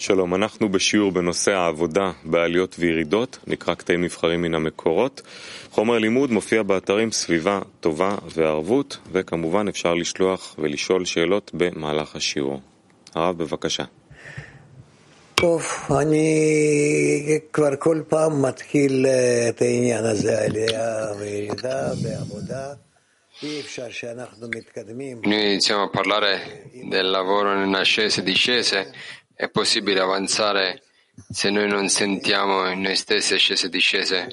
שלום, אנחנו בשיעור בנושא העבודה בעליות וירידות, נקרא קטעים נבחרים מן המקורות. חומר לימוד מופיע באתרים סביבה טובה וערבות, וכמובן אפשר לשלוח ולשאול שאלות במהלך השיעור. הרב, בבקשה. טוב, אני כבר כל פעם מתחיל את העניין הזה, עלייה וירידה בעבודה. Noi iniziamo a parlare del lavoro in ascese e discese. è possibile avanzare se noi non sentiamo in noi stessi ascese e discese.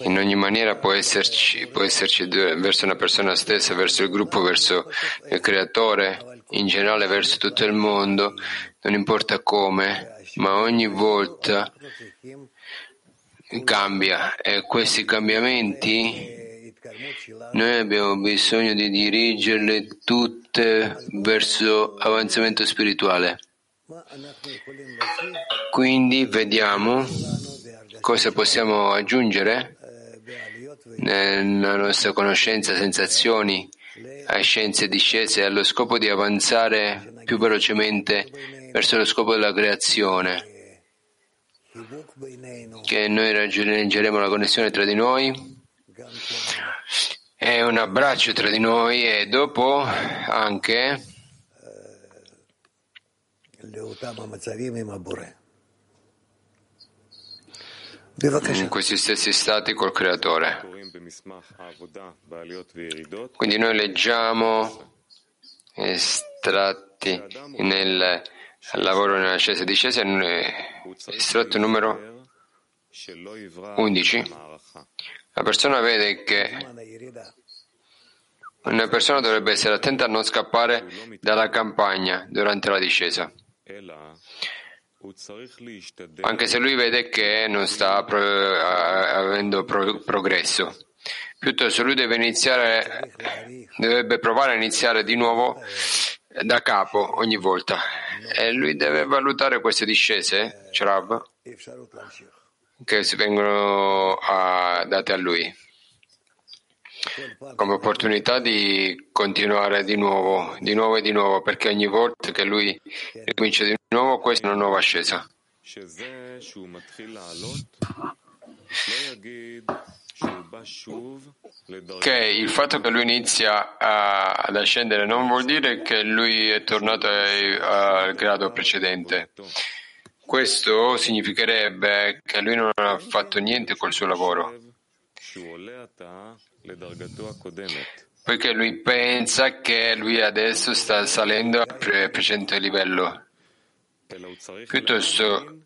In ogni maniera può esserci, può esserci verso una persona stessa, verso il gruppo, verso il creatore, in generale verso tutto il mondo, non importa come, ma ogni volta cambia e questi cambiamenti noi abbiamo bisogno di dirigerle tutte verso avanzamento spirituale. Quindi vediamo cosa possiamo aggiungere nella nostra conoscenza, sensazioni, a scienze discese, allo scopo di avanzare più velocemente verso lo scopo della creazione, che noi raggiungeremo la connessione tra di noi è un abbraccio tra di noi e dopo anche in questi stessi stati col creatore. Quindi noi leggiamo estratti nel lavoro nella scesa e discesa, estratto numero 11. La persona vede che una persona dovrebbe essere attenta a non scappare dalla campagna durante la discesa, anche se lui vede che non sta pro- eh, avendo pro- progresso. Piuttosto lui deve iniziare, dovrebbe provare a iniziare di nuovo eh, da capo ogni volta. E lui deve valutare queste discese, Chrav, che vengono a, date a lui come opportunità di continuare di nuovo, di nuovo e di nuovo, perché ogni volta che lui comincia di nuovo, questa è una nuova ascesa. Che il fatto che lui inizia a, ad ascendere non vuol dire che lui è tornato ai, al grado precedente. Questo significherebbe che lui non ha fatto niente col suo lavoro, poiché lui pensa che lui adesso sta salendo al precedente livello. Piuttosto,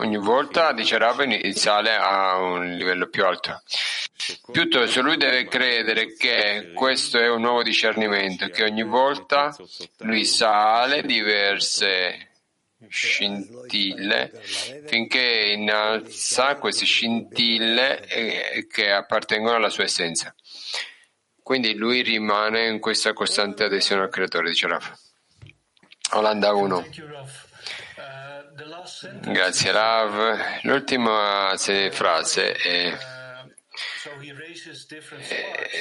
ogni volta dice Rabbi sale a un livello più alto. Piuttosto lui deve credere che questo è un nuovo discernimento, che ogni volta lui sale diverse scintille finché innalza queste scintille eh, che appartengono alla sua essenza. Quindi lui rimane in questa costante adesione al creatore, dice Rav. Olanda 1. Thank you, Raf. Uh, Grazie Rav. L'ultima se- frase è, uh,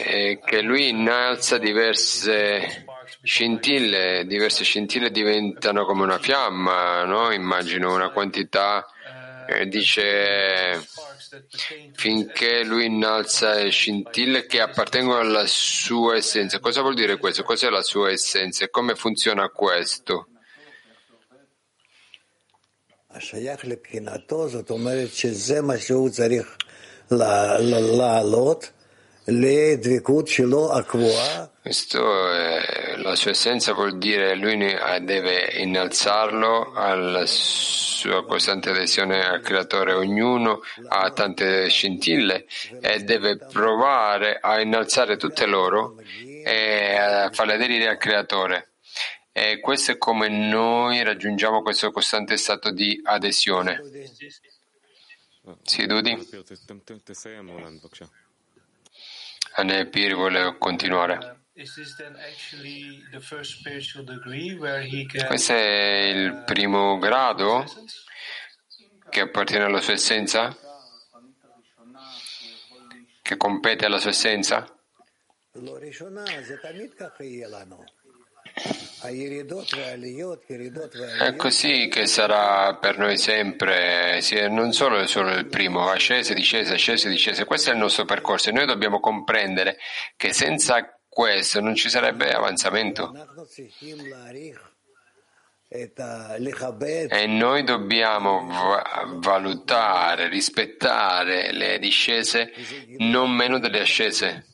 è che lui innalza diverse scintille, diverse scintille diventano come una fiamma, no? immagino una quantità, eh, dice finché lui innalza scintille che appartengono alla sua essenza. Cosa vuol dire questo? Cos'è la sua essenza e come funziona questo? La, la, la, questo è, la sua essenza vuol dire lui eh, deve innalzarlo alla sua costante adesione al creatore. Ognuno ha tante scintille e deve provare a innalzare tutte loro e a farle aderire al creatore. E questo è come noi raggiungiamo questo costante stato di adesione. Sì, Dudi? Anepir vuole continuare. Questo è il primo grado che appartiene alla sua essenza? Che compete alla sua essenza? È così che sarà per noi sempre, non solo, solo il primo, ascese, discese, ascese, discese. Questo è il nostro percorso e noi dobbiamo comprendere che senza questo non ci sarebbe avanzamento. E noi dobbiamo valutare, rispettare le discese non meno delle ascese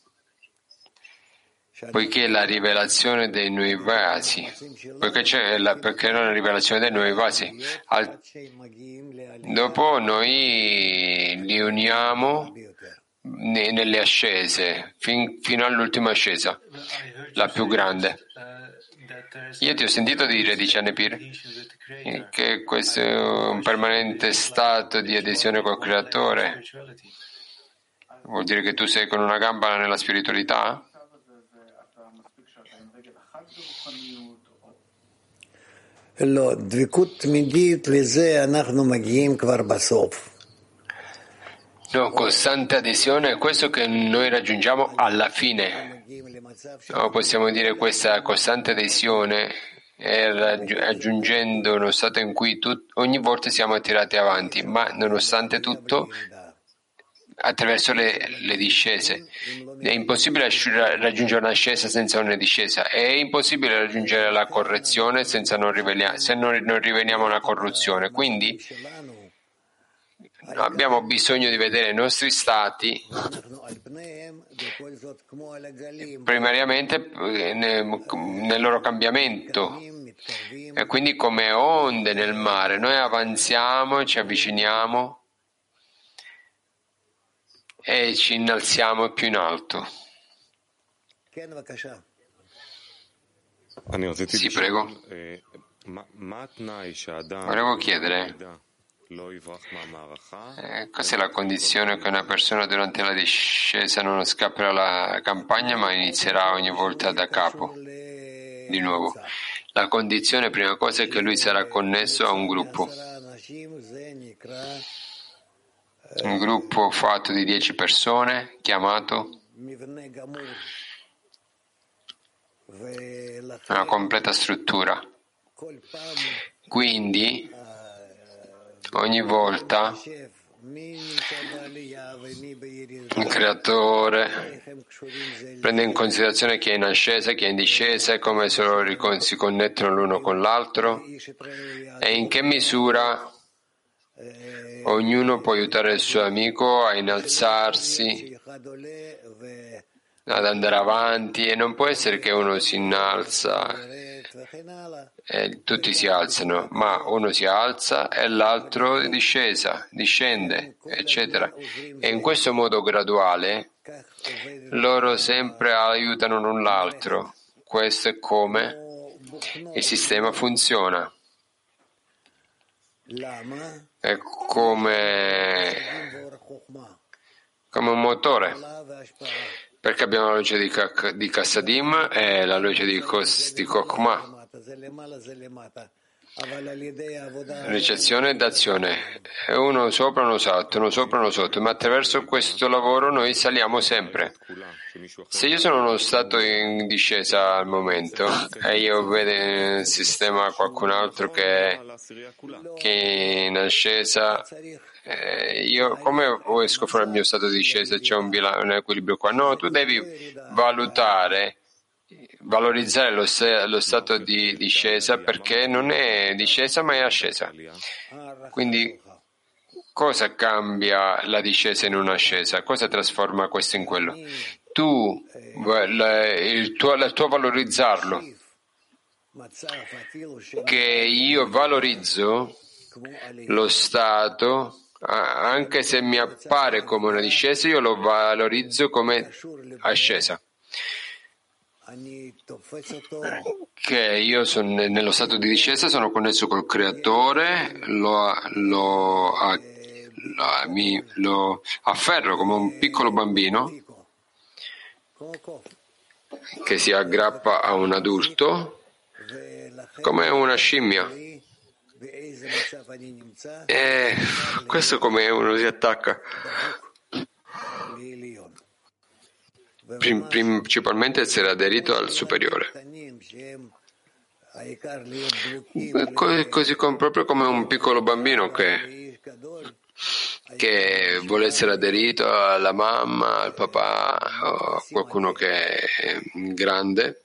poiché la rivelazione dei nuovi vasi, poiché c'è la, perché non la rivelazione dei nuovi vasi. Al, dopo noi li uniamo nelle ascese, fin, fino all'ultima ascesa, la più grande. Io ti ho sentito dire, dice Anepir, che questo è un permanente stato di adesione col creatore. Vuol dire che tu sei con una gamba nella spiritualità? No, dvikut midit leze anachnu magim kvar basov. No, costante adesione è questo che noi raggiungiamo alla fine. No, possiamo dire questa costante adesione è raggiungendo uno stato in cui tut- ogni volta siamo attirati avanti, ma nonostante tutto attraverso le, le, discese. È impossibile raggiungere una ascesa senza una discesa, è impossibile raggiungere la correzione senza non rivela- se non, non riveliamo una corruzione. Quindi abbiamo bisogno di vedere i nostri stati primariamente nel loro cambiamento e quindi come onde nel mare noi avanziamo, ci avviciniamo e ci innalziamo più in alto. Sì, prego. Volevo chiedere eh, cos'è la condizione che una persona durante la discesa non scapperà dalla campagna ma inizierà ogni volta da capo di nuovo. La condizione, prima cosa, è che lui sarà connesso a un gruppo un gruppo fatto di dieci persone chiamato una completa struttura. Quindi ogni volta il creatore prende in considerazione chi è in ascesa, chi è in discesa, come si connettono l'uno con l'altro. E in che misura Ognuno può aiutare il suo amico a innalzarsi, ad andare avanti e non può essere che uno si innalza e tutti si alzano, ma uno si alza e l'altro discesa, discende, eccetera. E in questo modo graduale loro sempre aiutano l'un l'altro. Questo è come il sistema funziona è come, come un motore, perché abbiamo la luce di, di Kassadim e la luce di, Kos, di Kokma. Ricezione ed azione. Uno sopra, uno sotto, uno sopra, uno sotto, ma attraverso questo lavoro noi saliamo sempre. Se io sono in uno stato in discesa al momento e io vedo nel sistema qualcun altro che, che in ascesa, eh, io come esco fuori dal mio stato di discesa? C'è un, bilan- un equilibrio qua? No, tu devi valutare valorizzare lo, lo, stato di discesa perché non è discesa ma è ascesa. Quindi cosa cambia la discesa in un'ascesa? Cosa trasforma questo in quello? tu, il tuo, il tuo valorizzarlo, che io valorizzo lo stato, anche se mi appare come una discesa, io lo valorizzo come ascesa. Che io sono nello stato di discesa, sono connesso col creatore, lo, lo, lo, mi, lo afferro come un piccolo bambino che si aggrappa a un adulto come una scimmia. E questo come uno si attacca. Principalmente essere aderito al superiore. Co- Così come, proprio come un piccolo bambino che, che vuole essere aderito alla mamma, al papà o a qualcuno che è grande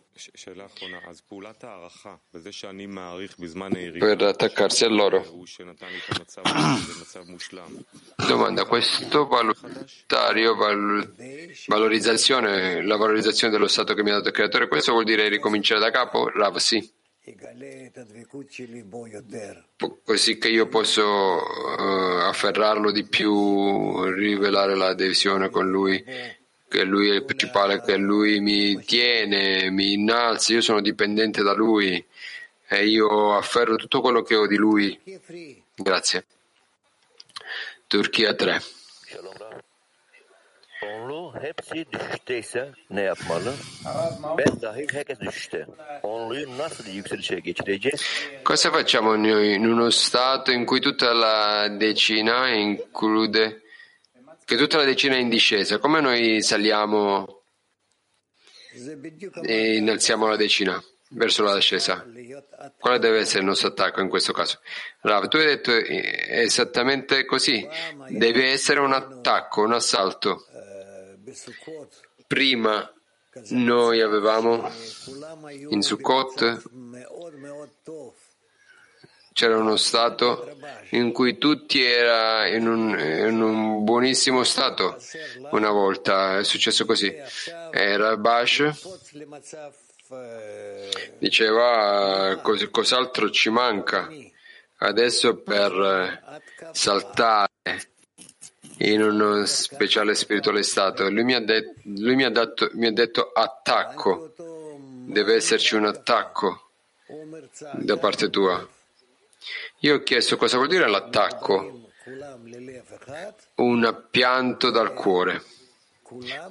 per attaccarsi a loro. Domanda, questo valutario, val, valorizzazione, la valorizzazione dello stato che mi ha dato il creatore, questo vuol dire ricominciare da capo? Rav, sì. Così che io posso uh, afferrarlo di più, rivelare l'adesione con lui che lui è il principale, che lui mi tiene, mi innalza, io sono dipendente da lui e io afferro tutto quello che ho di lui. Grazie. Turchia 3. Shalom Rab. Onlu hepsi düşüşteyse ne yapmalı? Ben dahil herkes düşüşte. Onluyu nasıl yükselişe geçireceğiz? Cosa facciamo noi in uno stato in cui tutta la decina include che tutta la decina è in discesa. Come noi saliamo e innalziamo la decina verso la discesa? Quale deve essere il nostro attacco in questo caso? Rav, tu hai detto esattamente così. Deve essere un attacco, un assalto. Prima noi avevamo in Sukkot c'era uno stato in cui tutti erano in un, in un buonissimo stato. Una volta è successo così. Era Bash diceva cos- cos'altro ci manca adesso per saltare in uno speciale spirituale stato. Lui mi ha, de- lui mi ha, dato, mi ha detto attacco, deve esserci un attacco da parte tua. Io ho chiesto cosa vuol dire l'attacco, un pianto dal cuore.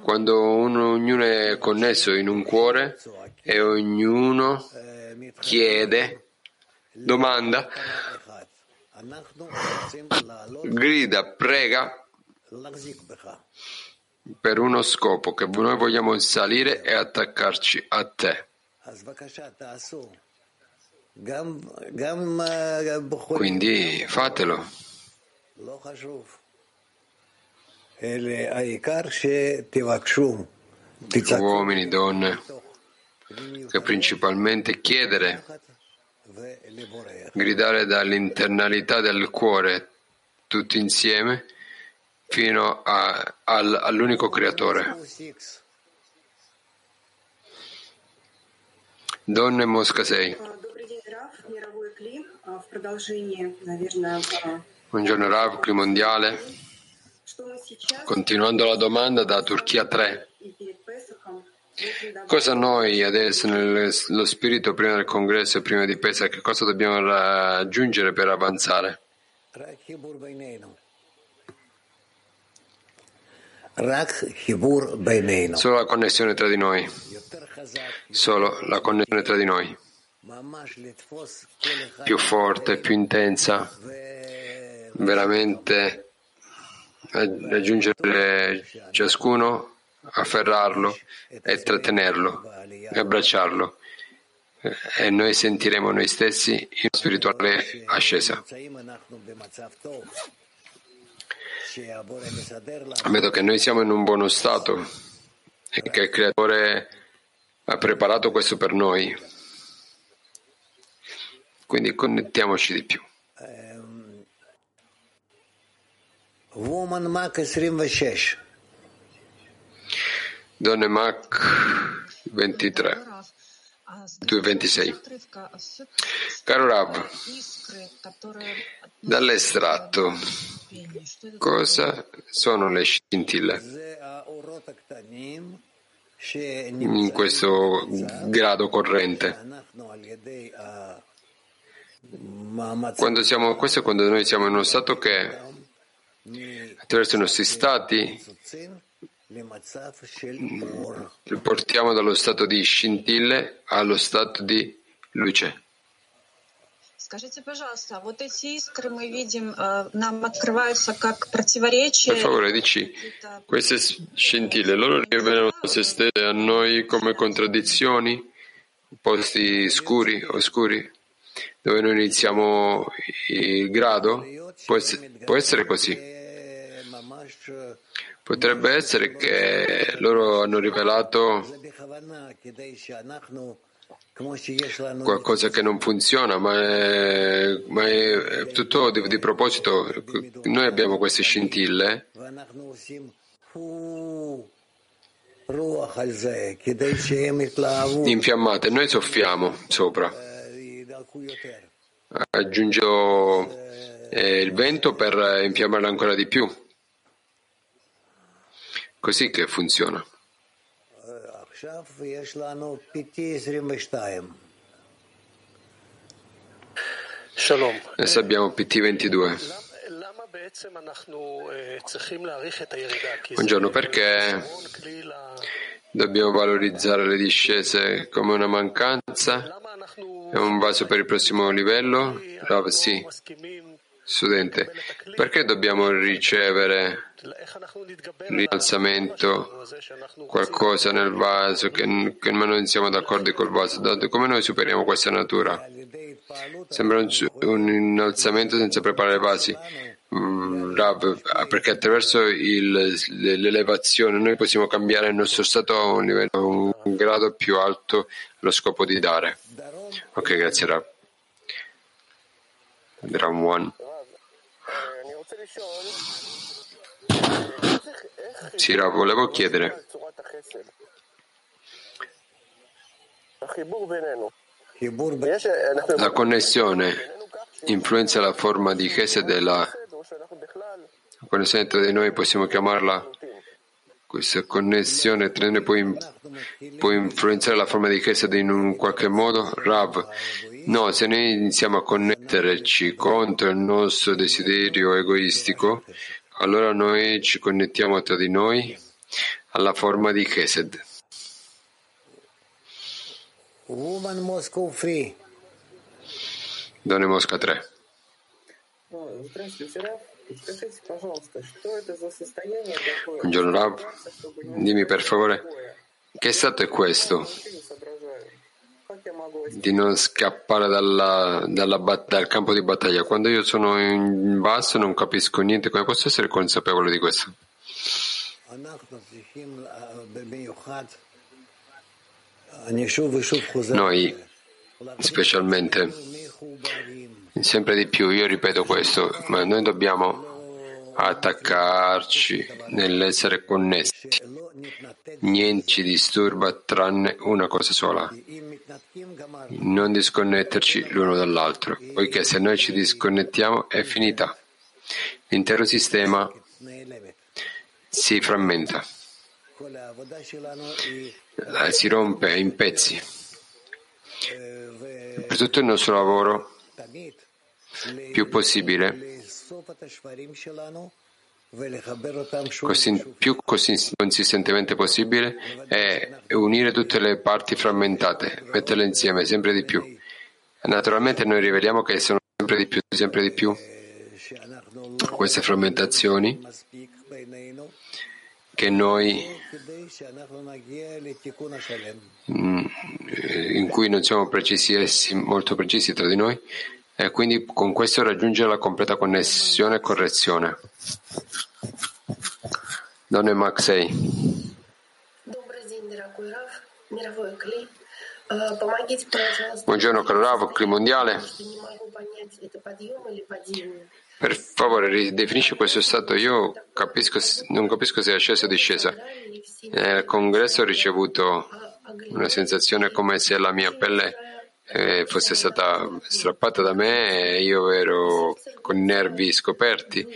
Quando uno, ognuno è connesso in un cuore e ognuno chiede, domanda, grida, prega per uno scopo che noi vogliamo salire e attaccarci a te. Quindi fatelo. Uomini, donne, che principalmente chiedere, gridare dall'internalità del cuore tutti insieme fino a, al, all'unico creatore. Donne Mosca 6. Buongiorno giorno Ravkli mondiale, continuando la domanda da Turchia 3. Cosa noi adesso nello spirito prima del congresso e prima di Pesach, cosa dobbiamo raggiungere per avanzare? Solo la connessione tra di noi. Solo la connessione tra di noi più forte, più intensa, veramente eh, raggiungere ciascuno, afferrarlo e trattenerlo, e abbracciarlo eh, e noi sentiremo noi stessi in spirituale ascesa. Vedo che noi siamo in un buono stato e che il Creatore ha preparato questo per noi. Quindi connettiamoci di più. Ehm, woman Mac 26. Donne Mac 23. 2.26 Caro Rab, dall'estratto cosa sono le scintille? In questo grado corrente quando siamo, questo è quando noi siamo in uno stato che attraverso i nostri stati li portiamo dallo stato di scintille allo stato di luce. Per favore, dici, queste scintille, loro rivelano se stesse a noi come contraddizioni, posti scuri, oscuri dove noi iniziamo il grado? Può essere, può essere così. Potrebbe essere che loro hanno rivelato qualcosa che non funziona, ma è, ma è tutto di, di, proposito. Noi abbiamo queste scintille infiammate, noi soffiamo sopra. Aggiungo eh, il vento per infiammarle ancora di più. Così che funziona. Adesso abbiamo PT22. Buongiorno, perché dobbiamo valorizzare le discese come una mancanza? È un vaso per il prossimo livello? Rav, sì. Studente, perché dobbiamo ricevere rialzamento, qualcosa nel vaso, che, che non siamo d'accordo col vaso? Come noi superiamo questa natura? Sembra un, un innalzamento senza preparare i vasi. Mm, Rav, perché attraverso il, l'elevazione noi possiamo cambiare il nostro stato a un, livello, a un grado più alto allo scopo di dare. Ok, grazie Rav. Drum one. Sì, Rav, volevo chiedere. La connessione influenza la forma di Chesed della connessione tra di noi, possiamo chiamarla questa connessione tra noi può, può influenzare la forma di Chesed in un qualche modo? Rav, no, se noi iniziamo a connetterci contro il nostro desiderio egoistico, allora noi ci connettiamo tra di noi alla forma di Chesed. Donne Mosca 3. Buongiorno Rav, dimmi per favore, che stato è questo? Di non scappare dalla, dalla, dal campo di battaglia. Quando io sono in basso non capisco niente, come posso essere consapevole di questo? Noi, specialmente, sempre di più, io ripeto questo, ma noi dobbiamo attaccarci nell'essere connessi. Niente ci disturba tranne una cosa sola, non disconnetterci l'uno dall'altro, poiché se noi ci disconnettiamo è finita. L'intero sistema si frammenta, si rompe in pezzi. Per tutto il nostro lavoro più possibile così, più consistentemente possibile è unire tutte le parti frammentate, metterle insieme sempre di più. Naturalmente noi riveliamo che sono sempre di più, sempre di più queste frammentazioni che noi mm, in cui non siamo precisi, molto precisi tra di noi e quindi con questo raggiungere la completa connessione e correzione. Donne Max 6. Buongiorno caro Rav, Cli mondiale. Per favore ridefinisci questo stato, io capisco, non capisco se è ascesa o discesa. Nel congresso ho ricevuto una sensazione come se la mia pelle eh, fosse stata strappata da me e io ero con i nervi scoperti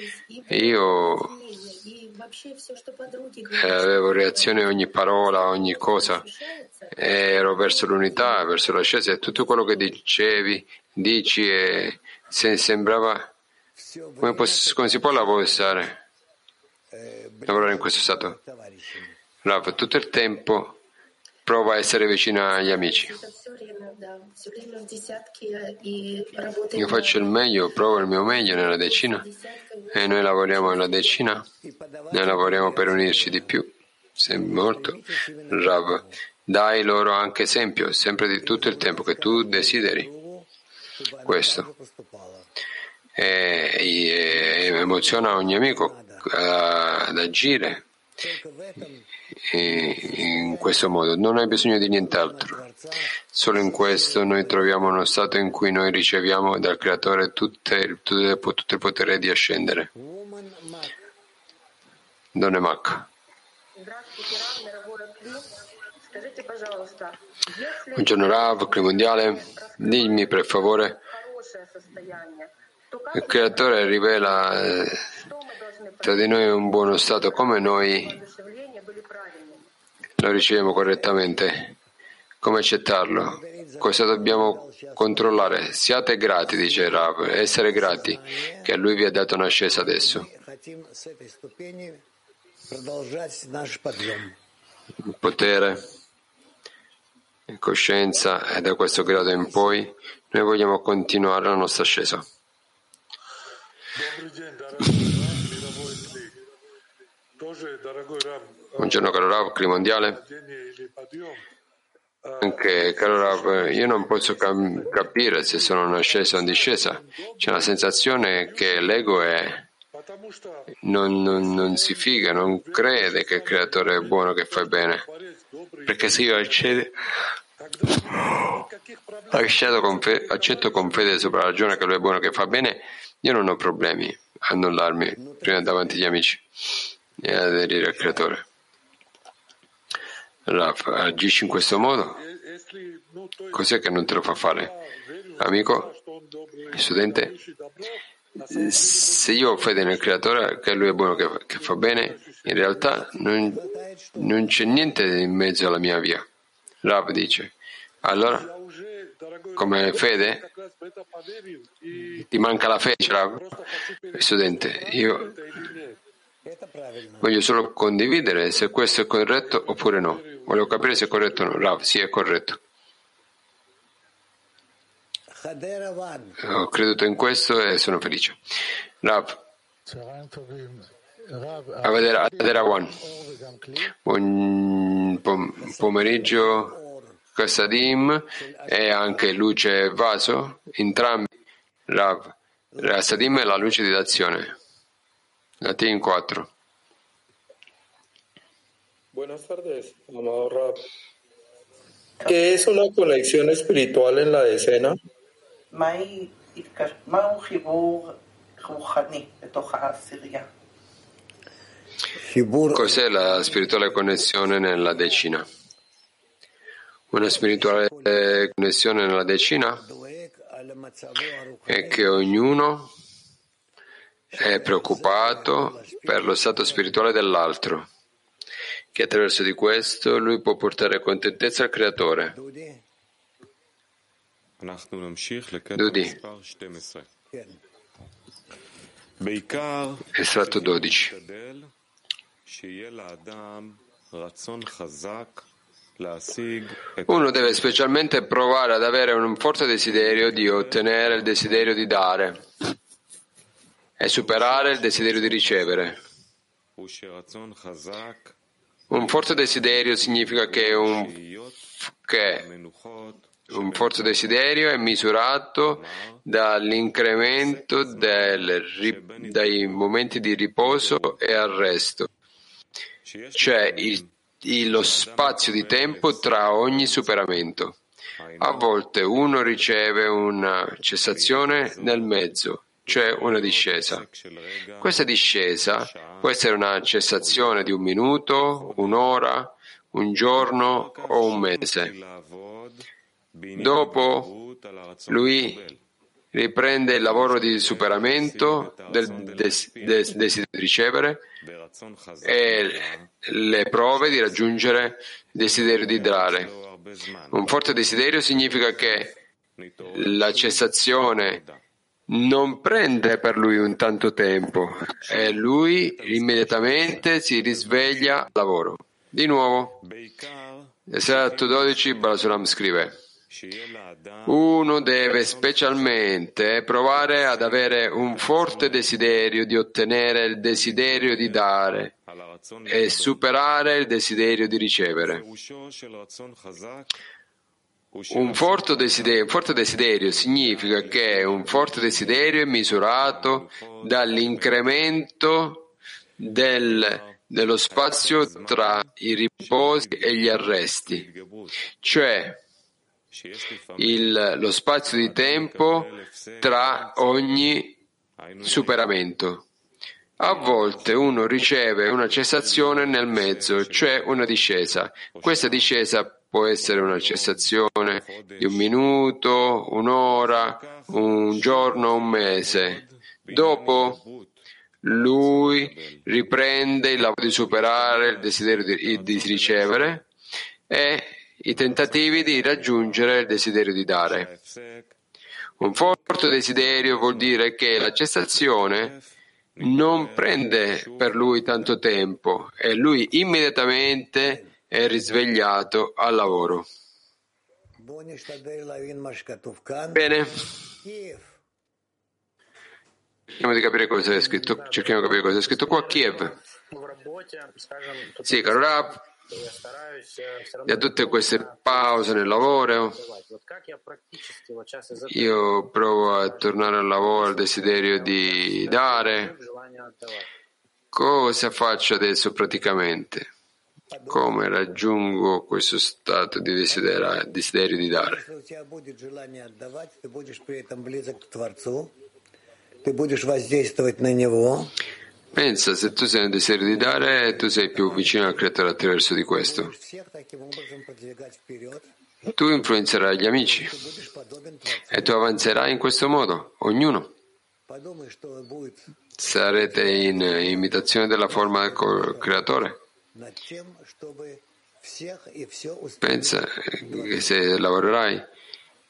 io eh, avevo reazione a ogni parola, a ogni cosa, ero verso l'unità, verso l'ascesa e tutto quello che dicevi, dici e se sembrava come, posso, come si può lavorare, lavorare in questo stato? Rav, tutto il tempo prova a essere vicino agli amici. Io faccio il meglio, provo il mio meglio nella decina e noi lavoriamo nella decina, noi lavoriamo per unirci di più. Sei molto, Rav. Dai loro anche esempio, sempre di tutto il tempo che tu desideri questo. E, e emoziona ogni amico ad agire in questo modo. Non hai bisogno di nient'altro. Solo in questo noi troviamo uno stato in cui noi riceviamo dal Creatore tutte, tutte, tutto il potere di ascendere. Donne Mac. Buongiorno Rav, Cli Mondiale. Dimmi per favore. Il Creatore rivela eh, tra di noi un buono stato come noi lo riceviamo correttamente. Come accettarlo? Cosa dobbiamo controllare? Siate grati, dice Rav, essere grati che lui vi ha dato un'ascesa adesso. Potere, coscienza e da questo grado in poi noi vogliamo continuare la nostra ascesa. Buongiorno caro Rav, Cli Mondiale. Anche caro Rav, io non posso cam- capire se sono in ascesa o in discesa. C'è una sensazione che l'ego è... Non, non, non, si figa, non crede che il creatore è buono, che fa bene. Perché se io accedo, accetto con, fede, accetto con fede sopra la ragione che lui è buono, che fa bene, io non ho problemi a annullarmi prima davanti agli amici e aderire al creatore. Raf, agisci in questo modo? Cos'è che non te lo fa fare? Amico, studente, se io ho fede nel creatore, che lui è buono, che, che fa bene, in realtà non, non, c'è niente in mezzo alla mia via. Rav dice, allora, come fede? Ti manca la fede, Rav? Studente, io Voglio solo condividere se questo è corretto oppure no. Voglio capire se è corretto o no. Rav, sì, è corretto. Ho creduto in questo e sono felice. Rav, Avedera One. Buon pomeriggio, Kassadim e anche luce vaso, entrambi. Rav, Kassadim è la luce di azione. Latin 4. Buenas tardes, amado Rap. ¿Qué es una conexión espiritual en la decena? Cos'è la spirituale connessione nella decina? Una spirituale connessione nella decina è che ognuno è preoccupato per lo stato spirituale dell'altro, che attraverso di questo lui può portare contentezza al creatore. Dudi. Estratto 12. Uno deve specialmente provare ad avere un forte desiderio di ottenere il desiderio di dare e superare il desiderio di ricevere. Un forte desiderio significa che un, che un forte desiderio è misurato dall'incremento del, dai momenti di riposo e arresto, cioè il, lo spazio di tempo tra ogni superamento. A volte uno riceve una cessazione nel mezzo cioè una discesa. Questa discesa può essere una cessazione di un minuto, un'ora, un giorno o un mese. Dopo lui riprende il lavoro di superamento del desiderio des, di ricevere e le prove di raggiungere il desiderio di dare. Un forte desiderio significa che la cessazione non prende per lui un tanto tempo e lui immediatamente si risveglia al lavoro. Di nuovo, esatto 12, Balasulam scrive uno deve specialmente provare ad avere un forte desiderio di ottenere il desiderio di dare e superare il desiderio di ricevere. Un forte, desiderio, un forte desiderio significa che un forte desiderio è misurato dall'incremento del, dello spazio tra i riposi e gli arresti, cioè il, lo spazio di tempo tra ogni superamento. A volte uno riceve una cessazione nel mezzo, cioè una discesa. Questa discesa può essere una cessazione di un minuto, un'ora, un giorno, un mese. Dopo lui riprende il lavoro di superare il desiderio di, di ricevere e i tentativi di raggiungere il desiderio di dare. Un forte desiderio vuol dire che la cessazione non prende per lui tanto tempo e lui immediatamente è risvegliato al lavoro. Bene. Cerchiamo di capire cosa è scritto, cerchiamo di capire cosa è scritto qua. Kiev. Sì, caro Rab, da tutte queste pause nel lavoro, io provo a tornare al lavoro, al desiderio di dare. Cosa faccio adesso praticamente? Come raggiungo questo stato di desiderio, desiderio di dare. Pensa, se tu sei nel desiderio di dare, tu sei più vicino al creatore attraverso di questo. Tu influenzerai gli amici e tu avanzerai in questo modo, ognuno. Sarete in imitazione della forma del creatore. Pensa che se lavorerai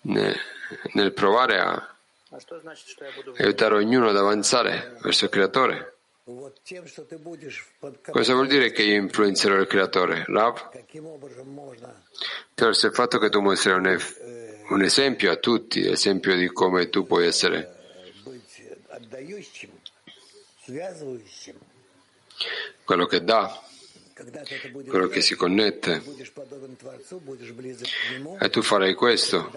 nel provare a aiutare ognuno ad avanzare verso il creatore, cosa vuol dire che io influenzerò il creatore? Rav? Attraverso il fatto che tu mostrerai un, un esempio a tutti, esempio di come tu puoi essere quello che dà quello che si connette. E tu farai questo.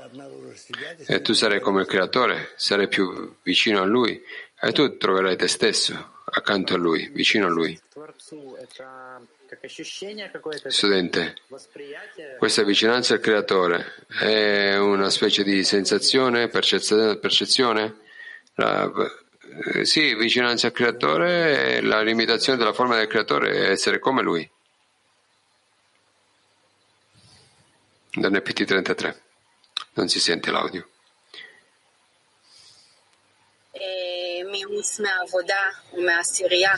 E tu sarai come il creatore, sarai più vicino a lui. E tu troverai te stesso accanto a lui, vicino a lui. Studente, questa vicinanza al creatore è una specie di sensazione, percezione? La, eh, sì, vicinanza al creatore, la limitazione della forma del creatore è essere come lui. dall'NPT 33. Non si sente l'audio. מיאוס מהעבודה ומהעשירייה.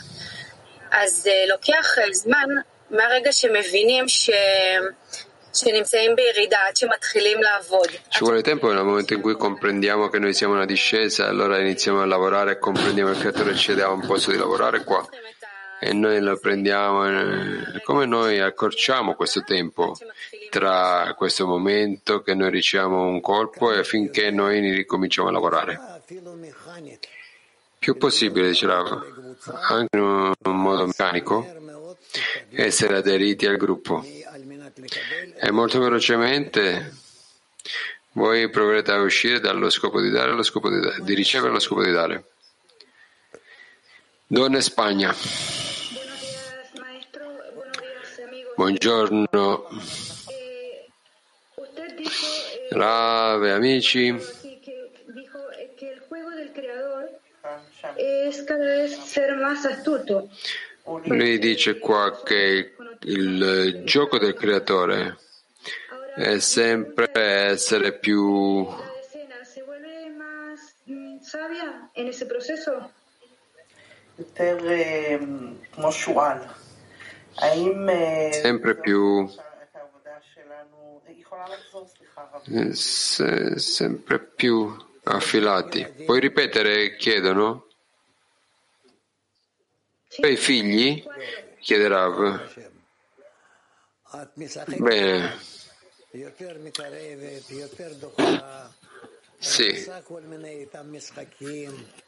אז לוקח זמן מהרגע שמבינים ש... שנמצאים בירידה עד שמתחילים לעבוד. Ci vuole tempo nel momento in cui comprendiamo che noi siamo una discesa, allora iniziamo a lavorare e comprendiamo che il creatore ci dà un posto di lavorare qua e noi lo prendiamo, eh, come noi accorciamo questo tempo tra questo momento che noi riceviamo un colpo e affinché noi ricominciamo a lavorare. Più possibile, dice Rav, anche in un modo meccanico, essere aderiti al gruppo. E molto velocemente voi proverete a uscire dallo scopo di dare allo scopo di, di ricevere allo scopo di dare. Donna Spagna. Buongiorno. Rave, amici. Lui dice qua che il gioco del creatore è sempre essere più sempre più sempre più affilati. Puoi ripetere? Chiedono. Hai figli? Chiede Rav. Bene. Sì.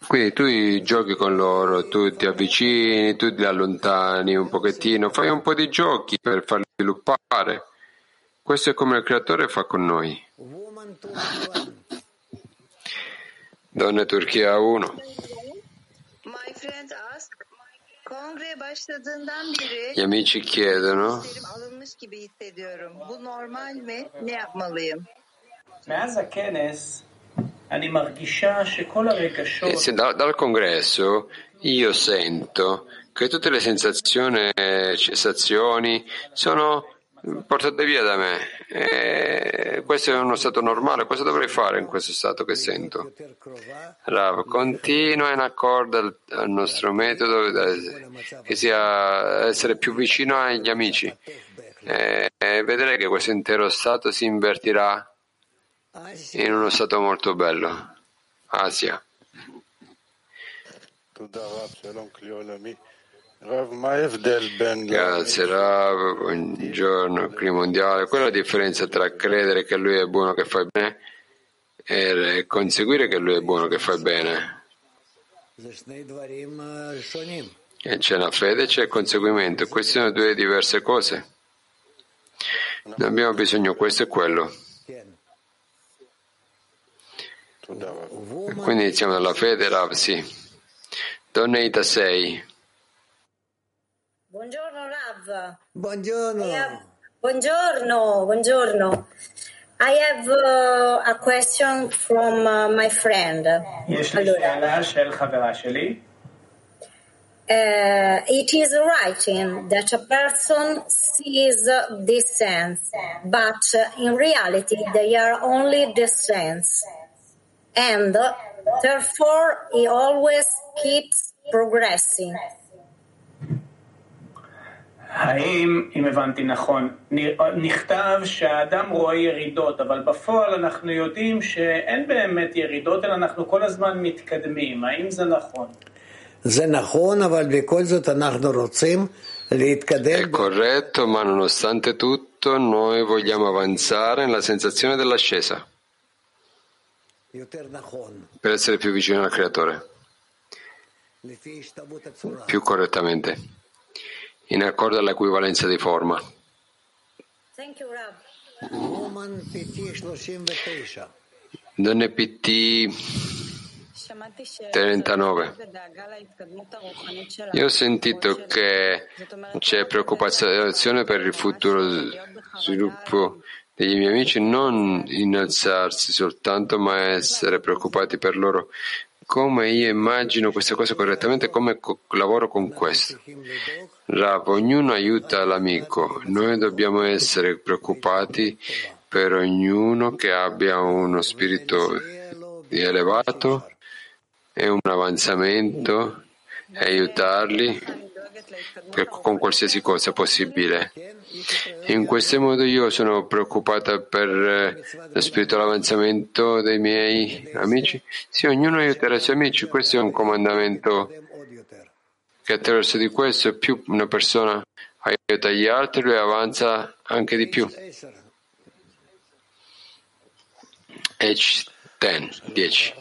Quindi tu giochi con loro, tu ti avvicini, tu li allontani un pochettino, fai un po' di giochi per farli sviluppare. Questo è come il creatore fa con noi. Donne Turchia 1. Gli amici chiedono e se da, dal congresso io sento che tutte le sensazioni e cessazioni sono portate via da me. E questo è uno stato normale, cosa dovrei fare in questo stato che sento? Rav, continua in accordo al, al nostro metodo, che sia essere più vicino agli amici e, e vedere che questo intero stato si invertirà in uno stato molto bello. Asia. Grazie Rav, buongiorno, clima mondiale. Qual è la differenza tra credere che lui è buono che fa bene e conseguire che lui è buono che fa bene? E c'è la fede e c'è il conseguimento. Queste sono due diverse cose. Ne abbiamo bisogno questo e quello. Quindi iniziamo dalla fede, Rav, sì. Donneita 6. Buongiorno Rav. Buongiorno. Have... Buongiorno, buongiorno. I have uh, a question from uh, my friend. Allora. Uh, it is writing that a person sees the sense, but in reality they are only the sense And therefore he always keeps progressing. האם, אם הבנתי נכון, נכתב שהאדם רואה ירידות, אבל בפועל אנחנו יודעים שאין באמת ירידות, אלא אנחנו כל הזמן מתקדמים. האם זה נכון? זה נכון, אבל בכל זאת אנחנו רוצים להתקדם. È corretto, ma nonostante tutto noi vogliamo avanzare nella sensazione dell'ascesa יותר נכון, per essere più vicino al creatore, più correttamente, in accordo all'equivalenza di forma. Donne PT 39. Io ho sentito che c'è preoccupazione per il futuro sviluppo degli miei amici, non innalzarsi soltanto, ma essere preoccupati per loro. Come io immagino queste cose correttamente, come co- lavoro con questo? Rav, ognuno aiuta l'amico. Noi dobbiamo essere preoccupati per ognuno che abbia uno spirito elevato e un avanzamento e aiutarli con qualsiasi cosa possibile. In questo modo io sono preoccupata per eh, lo spirituale avanzamento dei miei amici. Sì, ognuno aiuterà i suoi amici, questo è un comandamento che attraverso di questo più una persona aiuta gli altri lui avanza anche di più. H10, 10.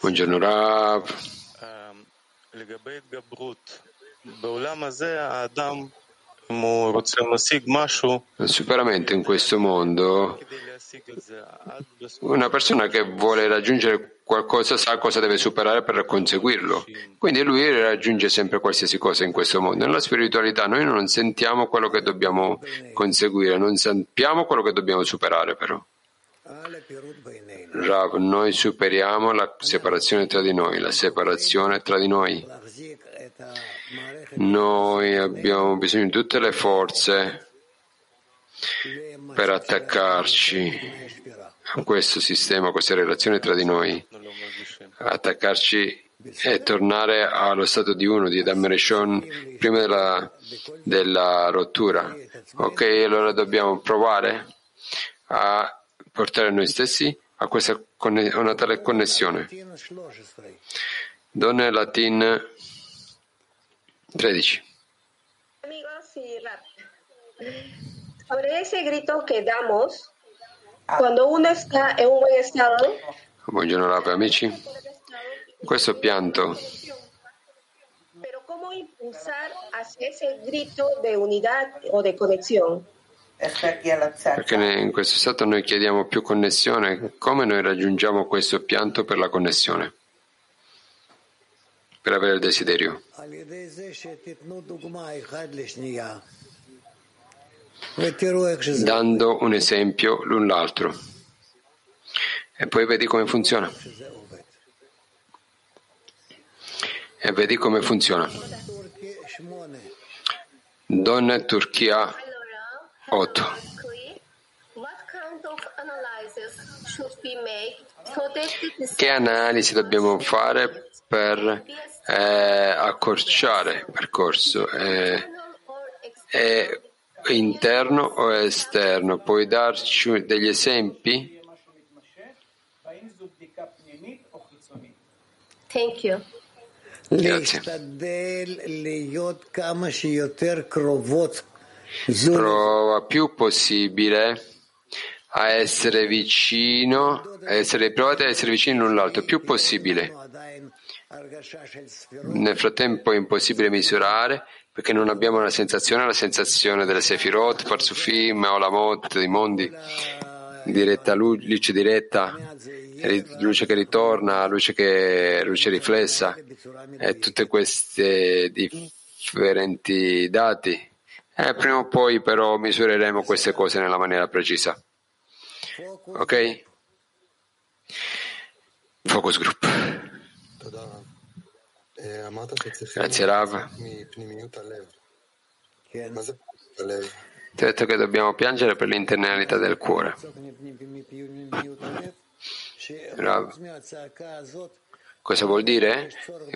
Buongiorno Rav. Il superamento in questo mondo, una persona che vuole raggiungere qualcosa sa cosa deve superare per conseguirlo. Quindi lui raggiunge sempre qualsiasi cosa in questo mondo. Nella spiritualità noi non sentiamo quello che dobbiamo conseguire, non sappiamo quello che dobbiamo superare però. Rav, noi superiamo la separazione tra di noi, la separazione tra di noi. Noi abbiamo bisogno di tutte le forze per attaccarci a questo sistema, a questa relazione tra di noi, attaccarci e tornare allo stato di uno, di Adam prima della, della rottura. Ok, allora dobbiamo provare a portare noi stessi a, questa, a una tale connessione. Donne Latin 13. Sobre ese grito que damos quando uno sta in un buon estado. Buongiorno Rabe amici. Questo pianto. Pero cómo impulsar hacia ese grito de unidad o de conexión? Perché in questo stato noi chiediamo più connessione. Come noi raggiungiamo questo pianto per la connessione? Per avere il desiderio? Dando un esempio l'un l'altro. E poi vedi come funziona. E vedi come funziona. donna Turchia 8. Che analisi dobbiamo fare per eh, accorciare il percorso? Eh, è interno o è esterno? Puoi darci degli esempi? Thank you. Grazie prova più possibile a essere vicino, a essere, provate a essere vicini l'un l'altro, più possibile. Nel frattempo è impossibile misurare perché non abbiamo una sensazione, la sensazione delle Sefirot, Parsufim, Olamot, dei mondi, diretta luce diretta, luce che ritorna, luce, che, luce riflessa, e tutti questi differenti dati. Eh, prima o poi però misureremo queste cose nella maniera precisa. Ok? Focus group. Grazie Rav. Ti ho detto che dobbiamo piangere per l'internalità del cuore. Rav. Cosa vuol dire?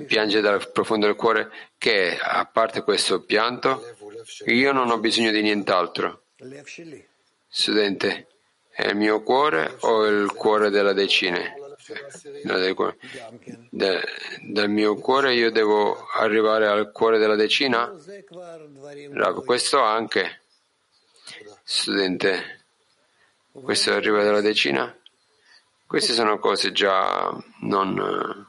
Piange dal profondo del cuore che, a parte questo pianto, io non ho bisogno di nient'altro. Studente, è il mio cuore o il cuore della decina? Da, dal mio cuore io devo arrivare al cuore della decina? Rav, questo anche, studente, questo arriva dalla decina? Queste sono cose già non...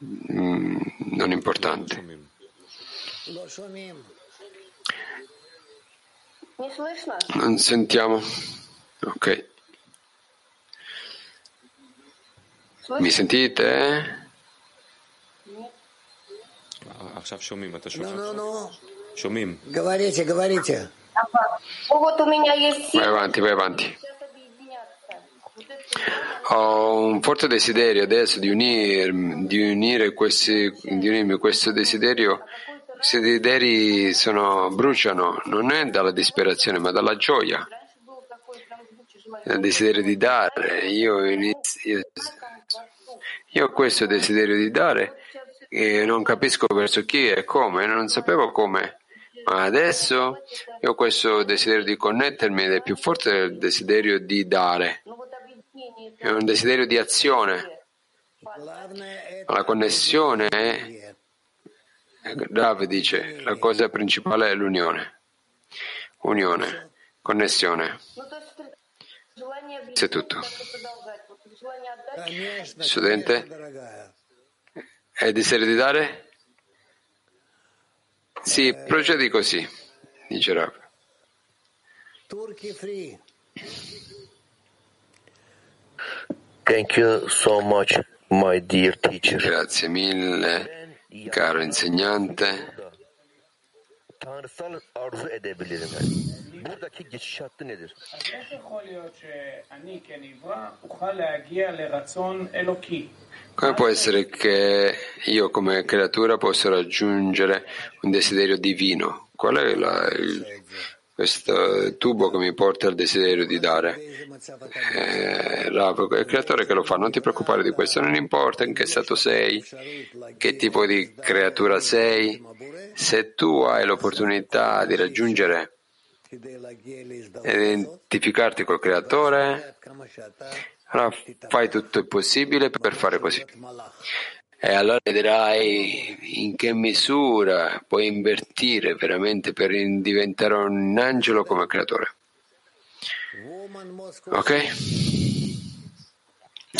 Mm, non importante. Non sentiamo. Ok. Mi sentite? עכשיו שומעים, אתה שומע? נו, נו, נו. שומעים. גברתי, גברתי. Vai avanti, vai avanti ho un forte desiderio adesso di, unir, di, unire questi, di unirmi a questo desiderio. Questi desideri sono, bruciano, non è dalla disperazione ma dalla gioia, il desiderio di dare. Io, inizio, io ho questo desiderio di dare e non capisco verso chi e come, non sapevo come. Ma adesso io ho questo desiderio di connettermi ed è più forte il desiderio di dare è un desiderio di azione. La connessione è, Dave dice, la cosa principale è l'unione. Unione, connessione. Questo è tutto. Studente, è desiderio di dare? Sì, procedi così, dice Rav. Turkey free. Thank you so much, my dear teacher. Grazie mille, caro insegnante. Come può essere che io come creatura posso raggiungere un desiderio divino? Qual è la, il, questo tubo che mi porta al desiderio di dare. Eh, il creatore che lo fa, non ti preoccupare di questo, non importa in che stato sei, che tipo di creatura sei, se tu hai l'opportunità di raggiungere e identificarti col creatore, allora fai tutto il possibile per fare così e allora vedrai in che misura puoi invertire veramente per diventare un angelo come creatore. Ok?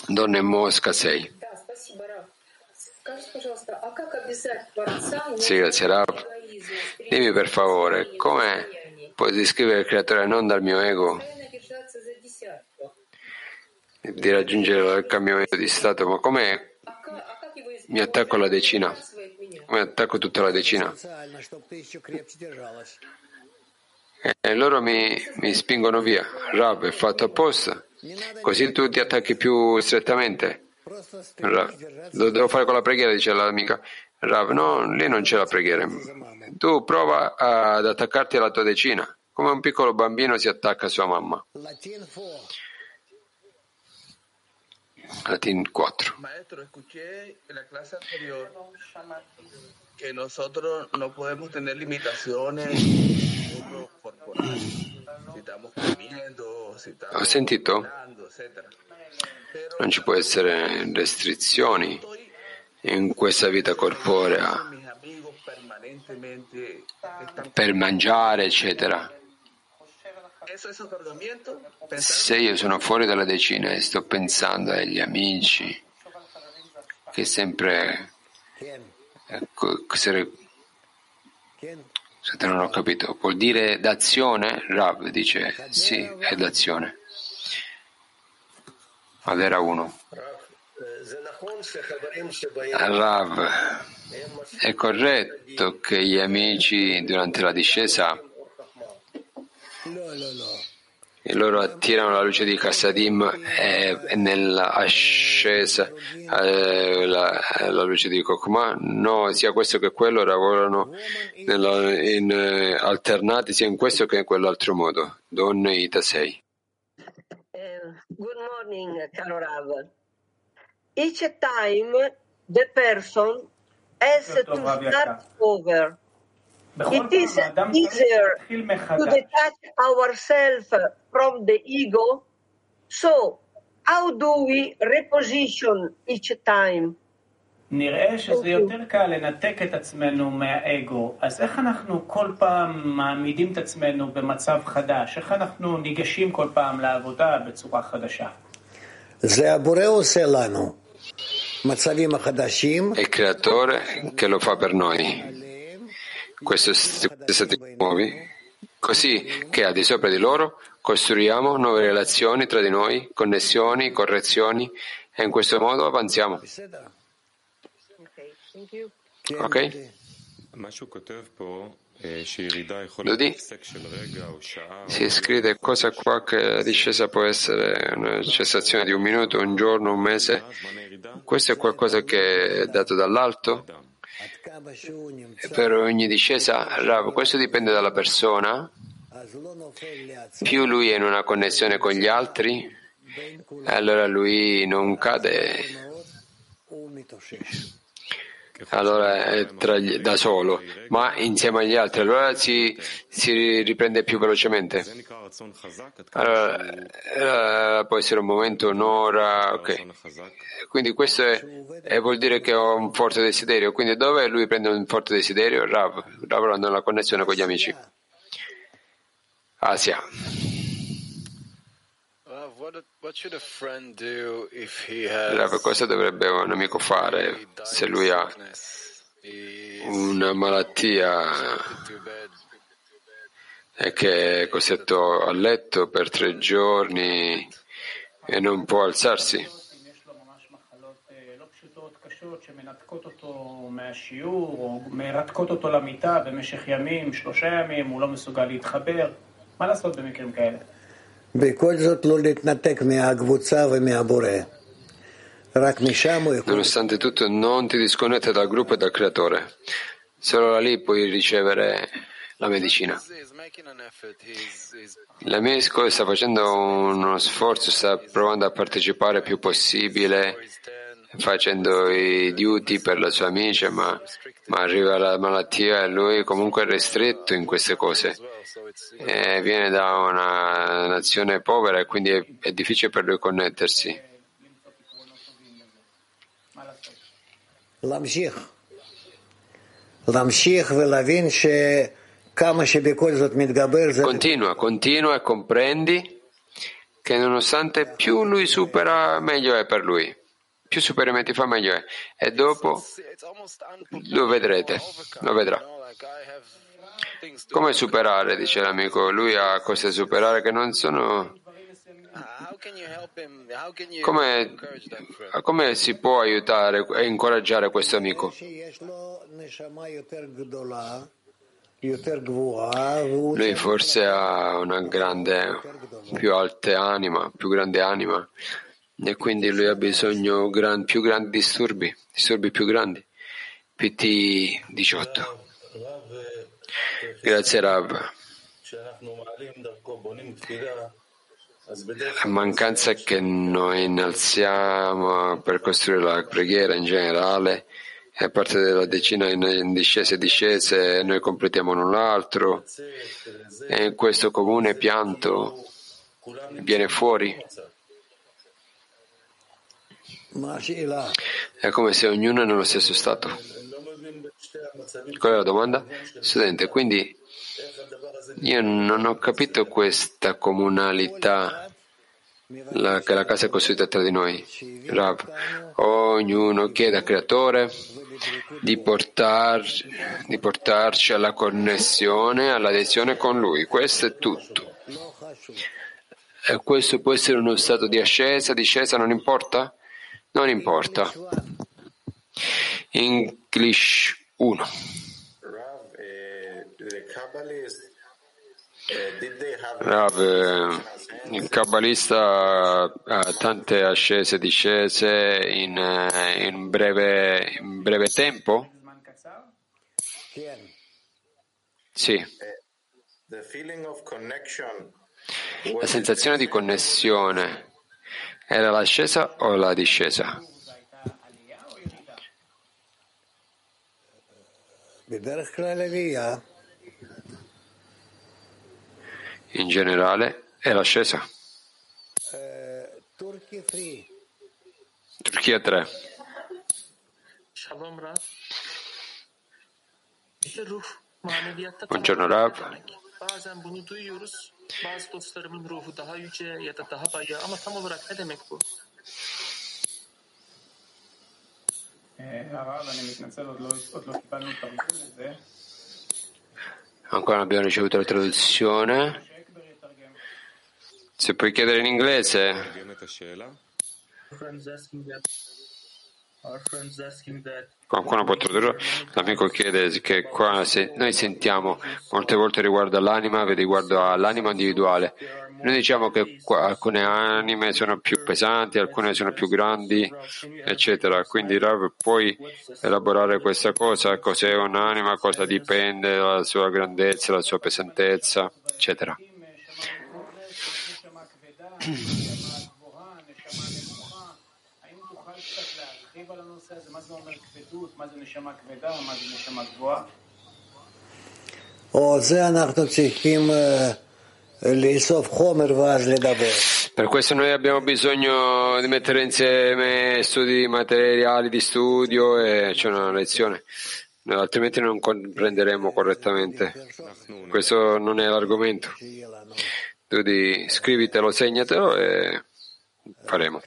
Donne Mosca 6. Sì, grazie Rab. Dimmi per favore, come puoi descrivere il creatore non dal mio ego? Di raggiungere il cambiamento di stato, ma come mi attacco alla decina, mi attacco tutta la decina. E loro mi, mi spingono via. Rav, è fatto apposta, così tu ti attacchi più strettamente. Rav, lo devo fare con la preghiera, dice l'amica. Rav, no, lì non c'è la preghiera. Tu prova ad attaccarti alla tua decina, come un piccolo bambino si attacca a sua mamma. Latin 4. Latin 4. Maestro, escuché en la clase anterior que nosotros no podemos tener limitaciones corporales. Si estamos comiendo, si estamos Ho sentito? Non ci può essere restrizioni in questa vita corporea per mangiare, eccetera. Se io sono fuori dalla decina e sto pensando agli amici che sempre ecco. Scusate, non ho capito. Vuol dire d'azione? Rav dice sì, è d'azione. Avera uno. Rav, è corretto che gli amici durante la discesa No, no, no. e e loro attirano la luce di Kassadim e, e nell'ascesa eh, la, la, luce di Kokma. No, sia questo che quello lavorano nella, in, eh, alternati sia in questo che in quell'altro modo. Donne Ita 6. Eh, good morning, caro Rav. Each time the person has to start over. בכל It is פעם האדם צריך easier להתחיל to מחדש. detach ourselves from the ego. So, how do we reposition each time? נראה שזה יותר קל לנתק את עצמנו מהאגו, אז איך אנחנו כל פעם מעמידים את עצמנו במצב חדש? איך אנחנו ניגשים כל פעם לעבודה בצורה חדשה? זה הבורא עושה לנו. מצבים החדשים, È il creatore che lo fa per noi. questi stati nuovi, così che al di sopra di loro costruiamo nuove relazioni tra di noi, connessioni, correzioni e in questo modo avanziamo. Ok? Ludi si scrive cosa qua che la discesa può essere una cessazione di un minuto, un giorno, un mese. Questo è qualcosa che è dato dall'alto? per ogni discesa, Rav, questo dipende dalla persona, più lui è in una connessione con gli altri, allora lui non cade allora è eh, gli, da solo, ma insieme agli altri, allora si, si riprende più velocemente. Allora, eh, può essere un momento, un'ora, ok. Quindi questo è, è, vuol dire che ho un forte desiderio, quindi dove lui prende un forte desiderio? Rav, lavorando nella connessione con gli amici. Asia. Rav, cosa dovrebbe un amico fare se lui ha una malattia to bed e che è costretto a letto per tre giorni e non può alzarsi? אם יש לו ממש מחלות אה, לא פשוטות, קשות, שמנתקות אותו מהשיעור, או מרתקות אותו למיטה במשך ימים, שלושה ימים, הוא לא מסוגל להתחבר. מה לעשות במקרים כאלה? Nonostante tutto, non ti disconnette dal gruppo e dal creatore. Solo da lì puoi ricevere la medicina. He's, he's L'Amesco sta facendo uno sforzo, sta provando a partecipare il più possibile, facendo i duty per la sua amica, ma, ma arriva la malattia e lui comunque è ristretto in queste cose. well, so it's E viene da una nazione povera e quindi è, è difficile per lui connettersi. מה לעשות? להמשיך. להמשיך ולהבין שכמה שבכל זאת מתגבר זה... Continua, continua e comprendi che nonostante più lui supera, meglio è per lui. più superamenti fa meglio è e dopo lo vedrete, lo vedrà. Come superare, dice l'amico, lui ha cose da superare che non sono... Come, come si può aiutare e incoraggiare questo amico? Lui forse ha una grande, più alta anima, più grande anima, e quindi lui ha bisogno gran, più grandi disturbi, disturbi più grandi. PT 18. Grazie Rav. La mancanza che noi innalziamo per costruire la preghiera in generale è parte della decina in discese e discese, noi completiamo l'un l'altro e in questo comune pianto viene fuori è come se ognuno è nello stesso stato. Qual è la domanda? Studente, quindi io non ho capito questa comunalità la, che la casa è costruita tra di noi. Rav, ognuno chiede al Creatore di, portar, di portarci alla connessione, all'adesione con Lui. Questo è tutto. E questo può essere uno stato di ascesa, discesa, non importa? Non importa. English 1. Rav, have Rav, eh, il kabbalista ha tante ascese e discese in, eh, in breve, in breve tempo? Sì. the feeling of connection? La sensazione di connessione era l'ascesa o la discesa? In generale è l'ascesa. Turchia 3. Buongiorno Rav. Bazı dostlarımın ruhu daha yüce ya da daha bayağı ama tam olarak ne demek bu? Ancora non abbiamo ricevuto la traduzione. Se puoi chiedere in inglese. Qualcuno può tradurre? L'amico chiede che qua se noi sentiamo molte volte riguardo all'anima, riguardo all'anima individuale. Noi diciamo che alcune anime sono più pesanti, alcune sono più grandi, eccetera. Quindi Rav, puoi elaborare questa cosa? Cos'è un'anima? Cosa dipende dalla sua grandezza, dalla sua pesantezza, eccetera. Per questo noi abbiamo bisogno di mettere insieme studi materiali di studio e c'è una lezione, altrimenti non comprenderemo correttamente. Questo non è l'argomento. Tu di, scrivitelo, segnatelo e faremo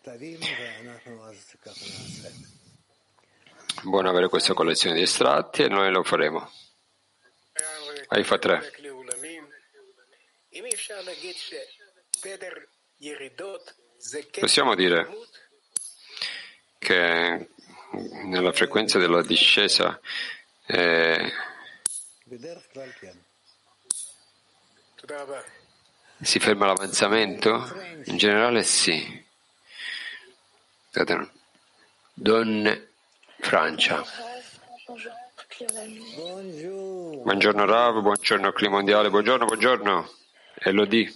buono avere questa collezione di estratti e noi lo faremo. Haifa 3. Possiamo dire che nella frequenza della discesa eh, si ferma l'avanzamento? In generale sì. Donne Francia. Buongiorno Rav, buongiorno Clima Mondiale, buongiorno, buongiorno. Elodie.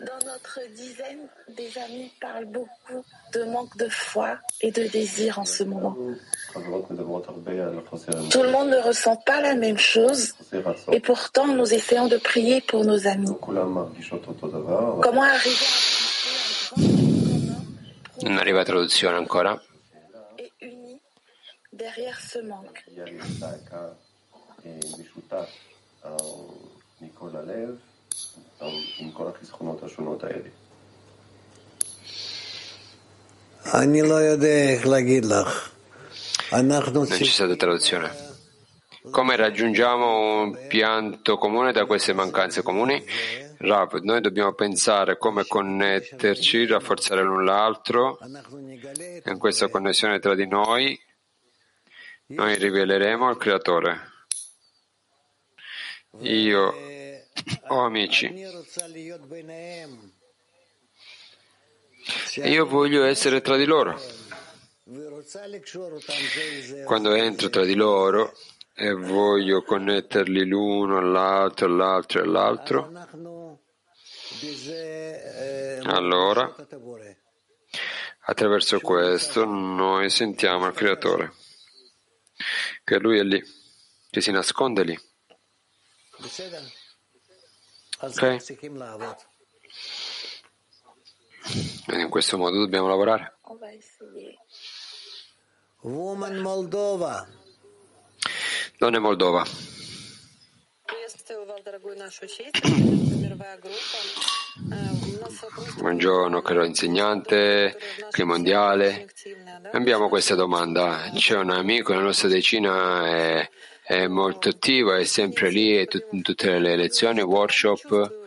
Dans notre dizaine, des amis parlent beaucoup de manque de foi et de désir en ce moment. Tout le monde ne ressent pas la même chose et pourtant nous essayons de prier pour nos amis. Comment arriver à Non arriva traduzione ancora. Non c'è stata traduzione. Come raggiungiamo un pianto comune da queste mancanze comuni? Rav, noi dobbiamo pensare come connetterci, rafforzare l'un l'altro. In questa connessione tra di noi, noi riveleremo il Creatore. Io ho amici. Io voglio essere tra di loro. Quando entro tra di loro e voglio connetterli l'uno all'altro, all'altro all'altro, allora attraverso questo noi sentiamo il Creatore, che Lui è lì, che si nasconde lì. Ok? E in questo modo dobbiamo lavorare. Woman Moldova. Donne Moldova. Buongiorno caro insegnante, clima mondiale. Abbiamo questa domanda. C'è un amico la nostra decina, è, è molto attiva, è sempre lì è tut- in tutte le lezioni, workshop.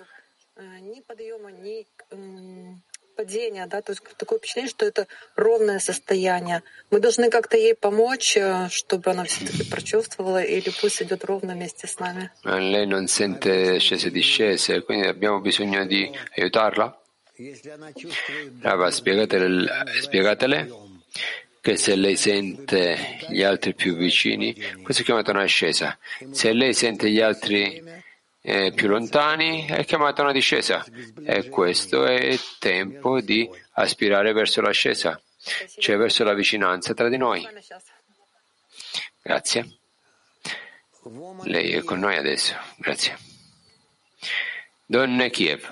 Падения, да, то есть такое впечатление, что это ровное состояние. Мы должны как-то ей помочь, э, чтобы она все-таки прочувствовала, или пусть идет ровно вместе с нами. Lei non sente scese e discese, quindi abbiamo bisogno di aiutarla? Rava, spiegatele, spiegatele che se lei sente gli altri più vicini, questo è chiamato una ascesa. Se lei sente gli altri eh, più lontani, è chiamata una discesa. E questo è tempo di aspirare verso l'ascesa, cioè verso la vicinanza tra di noi. Grazie. Lei è con noi adesso. Grazie. Donne Kiev.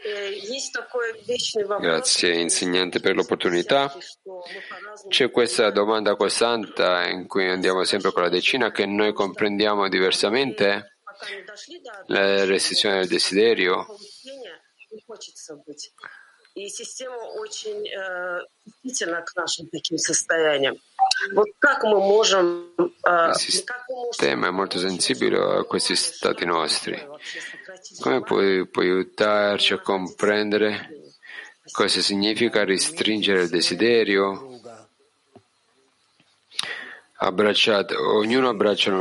за возможность. Э, Есть такой вечный вопрос, Grazie insegnante per l'opportunità. что мы по-разному C'è questa domanda costante in cui andiamo sempre con la decina che noi comprendiamo diversamente пока не дошли до la restrizione del desiderio. получения, не хочется быть. И система очень э, чувствительна к нашим таким состояниям. Il sistema è molto sensibile a questi stati nostri. Come puoi, puoi aiutarci a comprendere cosa significa restringere il desiderio? Abbracciate, ognuno abbraccia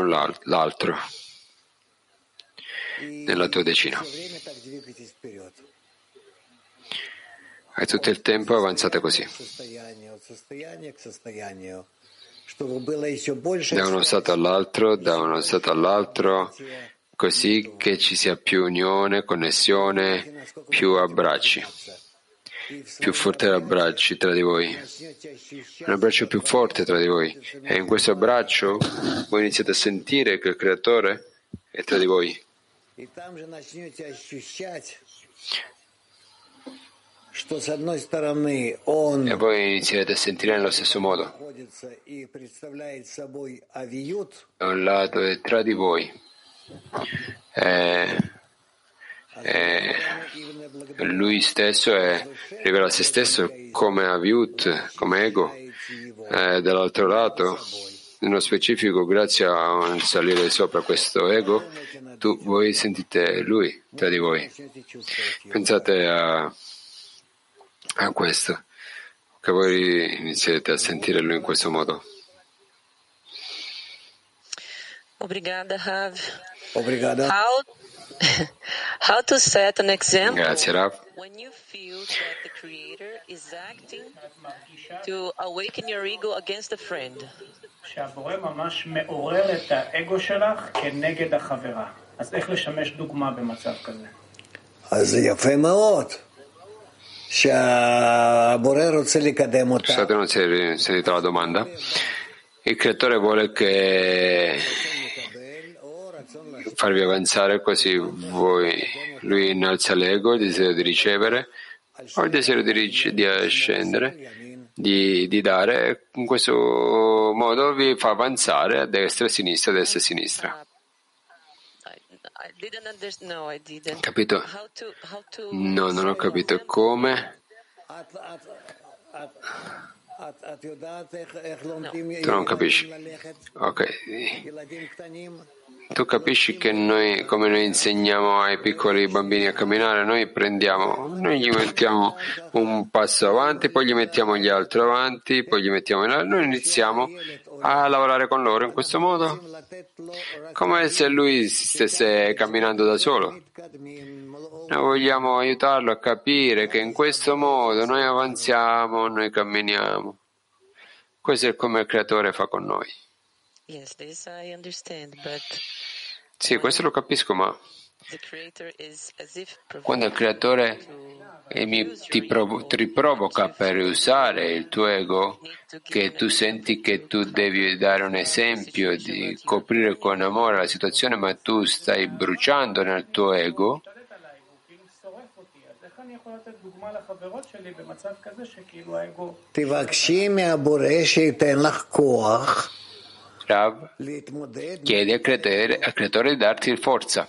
l'altro nella tua decina. E tutto il tempo avanzate così da uno stato all'altro, da uno stato all'altro, così che ci sia più unione, connessione, più abbracci, più forti abbracci tra di voi, un abbraccio più forte tra di voi. E in questo abbraccio voi iniziate a sentire che il Creatore è tra di voi. E voi siete sentire nello stesso modo. Da un lato è tra di voi. Eh, eh, lui stesso è, rivela se stesso come aviut, come ego. Eh, dall'altro lato, nello specifico, grazie a un salire sopra questo ego, tu, voi sentite lui tra di voi. Pensate a a questo, che voi inizierete a sentire lui in questo modo. Obrigada, Rav. Obrigado. How, how to set an example Grazie, Rav. when you feel that the Creator is acting to awaken your ego against a friend? שהבורא ממש מעורר את האגו שלך כנגד החברה. אז איך לשמש דוגמה במצב כזה? אז זה יפה מאוד, Scusate, non si è sentita la domanda. Il creatore vuole che farvi avanzare così voi, lui innalza l'ego, il desiderio di ricevere o il desiderio di, ric- di ascendere, di, di dare, in questo modo vi fa avanzare a destra e a sinistra, a destra e a sinistra. Capito? No, non ho capito come. Tu non capisci. Ok. Tu capisci che noi, come noi insegniamo ai piccoli bambini a camminare, noi prendiamo, noi gli mettiamo un passo avanti, poi gli mettiamo gli altri avanti, poi gli mettiamo in noi iniziamo a lavorare con loro in questo modo, come se lui stesse camminando da solo. Noi vogliamo aiutarlo a capire che in questo modo noi avanziamo, noi camminiamo. Questo è come il creatore fa con noi. Sì, questo lo capisco, ma quando il creatore mi, ti, provo, ti provoca per usare il tuo ego, che tu senti che tu devi dare un esempio di coprire con amore la situazione, ma tu stai bruciando nel tuo ego, Rav chiede al creatore, al creatore di darti forza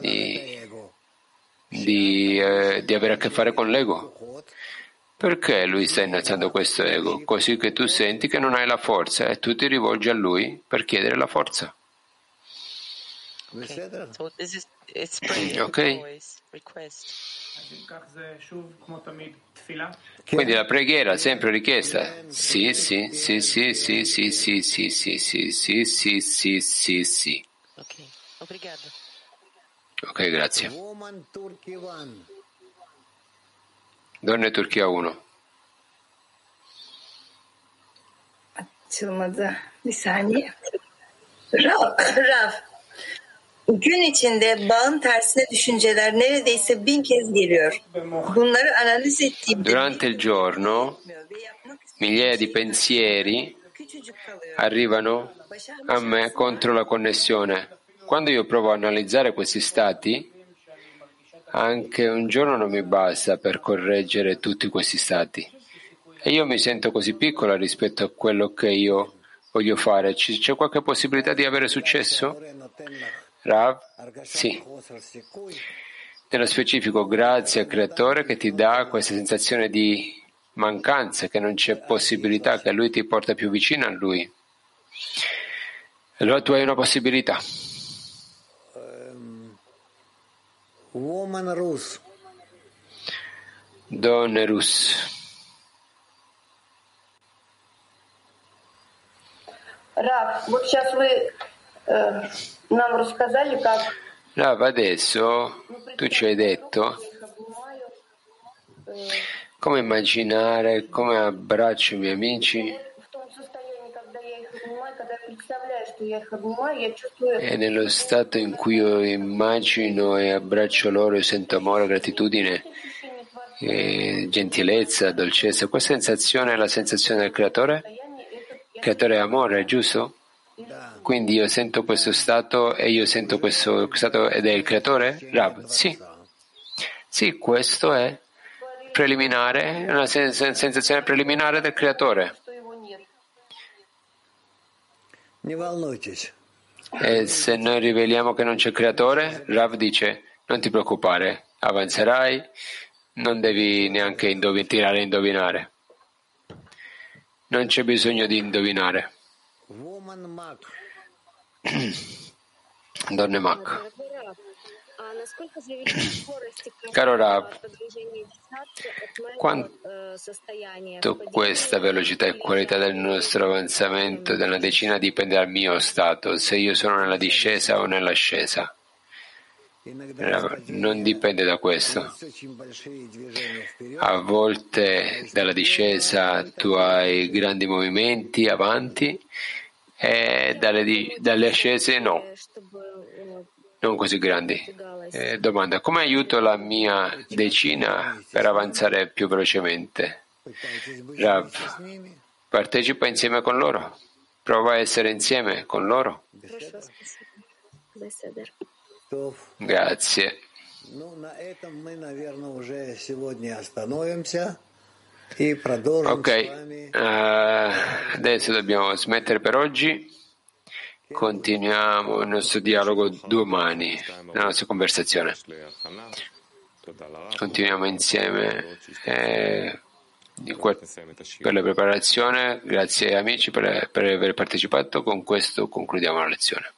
di, di, eh, di avere a che fare con l'ego. Perché lui sta innalzando questo ego? Così che tu senti che non hai la forza e tu ti rivolgi a lui per chiedere la forza. Ok? Quindi la preghiera sempre richiesta. Sì, sì, sì, sì, sì, sì, sì, sì, sì, sì, sì, sì, sì, sì, sì. Ok, grazie. Donne Turchia 1. Açılmadı. Bir saniye. Gün içinde bağın tersine düşünceler neredeyse bin kez geliyor. Bunları analiz ettiğimde Durante il giorno migliaia di pensieri arrivano a me contro la connessione. Quando io provo a analizzare questi stati, anche un giorno non mi basta per correggere tutti questi stati. E io mi sento così piccola rispetto a quello che io voglio fare. C'è qualche possibilità di avere successo? Rav? Sì. Nello specifico, grazie al creatore che ti dà questa sensazione di mancanza, che non c'è possibilità, che lui ti porta più vicino a lui. Allora tu hai una possibilità. Woman Rus. Donne Rus. Раф, вот сейчас вы Ehm, Rav, adesso tu ci hai detto come immaginare, come abbraccio i miei amici. E nello stato in cui io immagino e abbraccio loro e sento amore, gratitudine, gentilezza, dolcezza, questa sensazione è la sensazione del creatore? Il creatore è amore, giusto? Da. Quindi io sento questo stato e io sento questo stato ed è il creatore? Rab, sì. Sì, questo è preliminare, una sensazione preliminare del creatore. E se noi riveliamo che non c'è il creatore, Rav dice non ti preoccupare, avanzerai, non devi neanche indovin- tirare a indovinare. Non c'è bisogno di indovinare. Donne Mac. Caro Rab, quanto questa velocità e qualità del nostro avanzamento della decina dipende dal mio stato, se io sono nella discesa o nell'ascesa? Non dipende da questo. A volte dalla discesa tu hai grandi movimenti avanti e dalle, dalle ascese no, non così grandi. Eh, domanda, come aiuto la mia decina per avanzare più velocemente? Rav, partecipa insieme con loro, prova a essere insieme con loro. Grazie. Grazie. Ok, uh, adesso dobbiamo smettere per oggi. Continuiamo il nostro dialogo domani, la nostra conversazione. Continuiamo insieme eh, per la preparazione. Grazie amici per, per aver partecipato. Con questo concludiamo la lezione.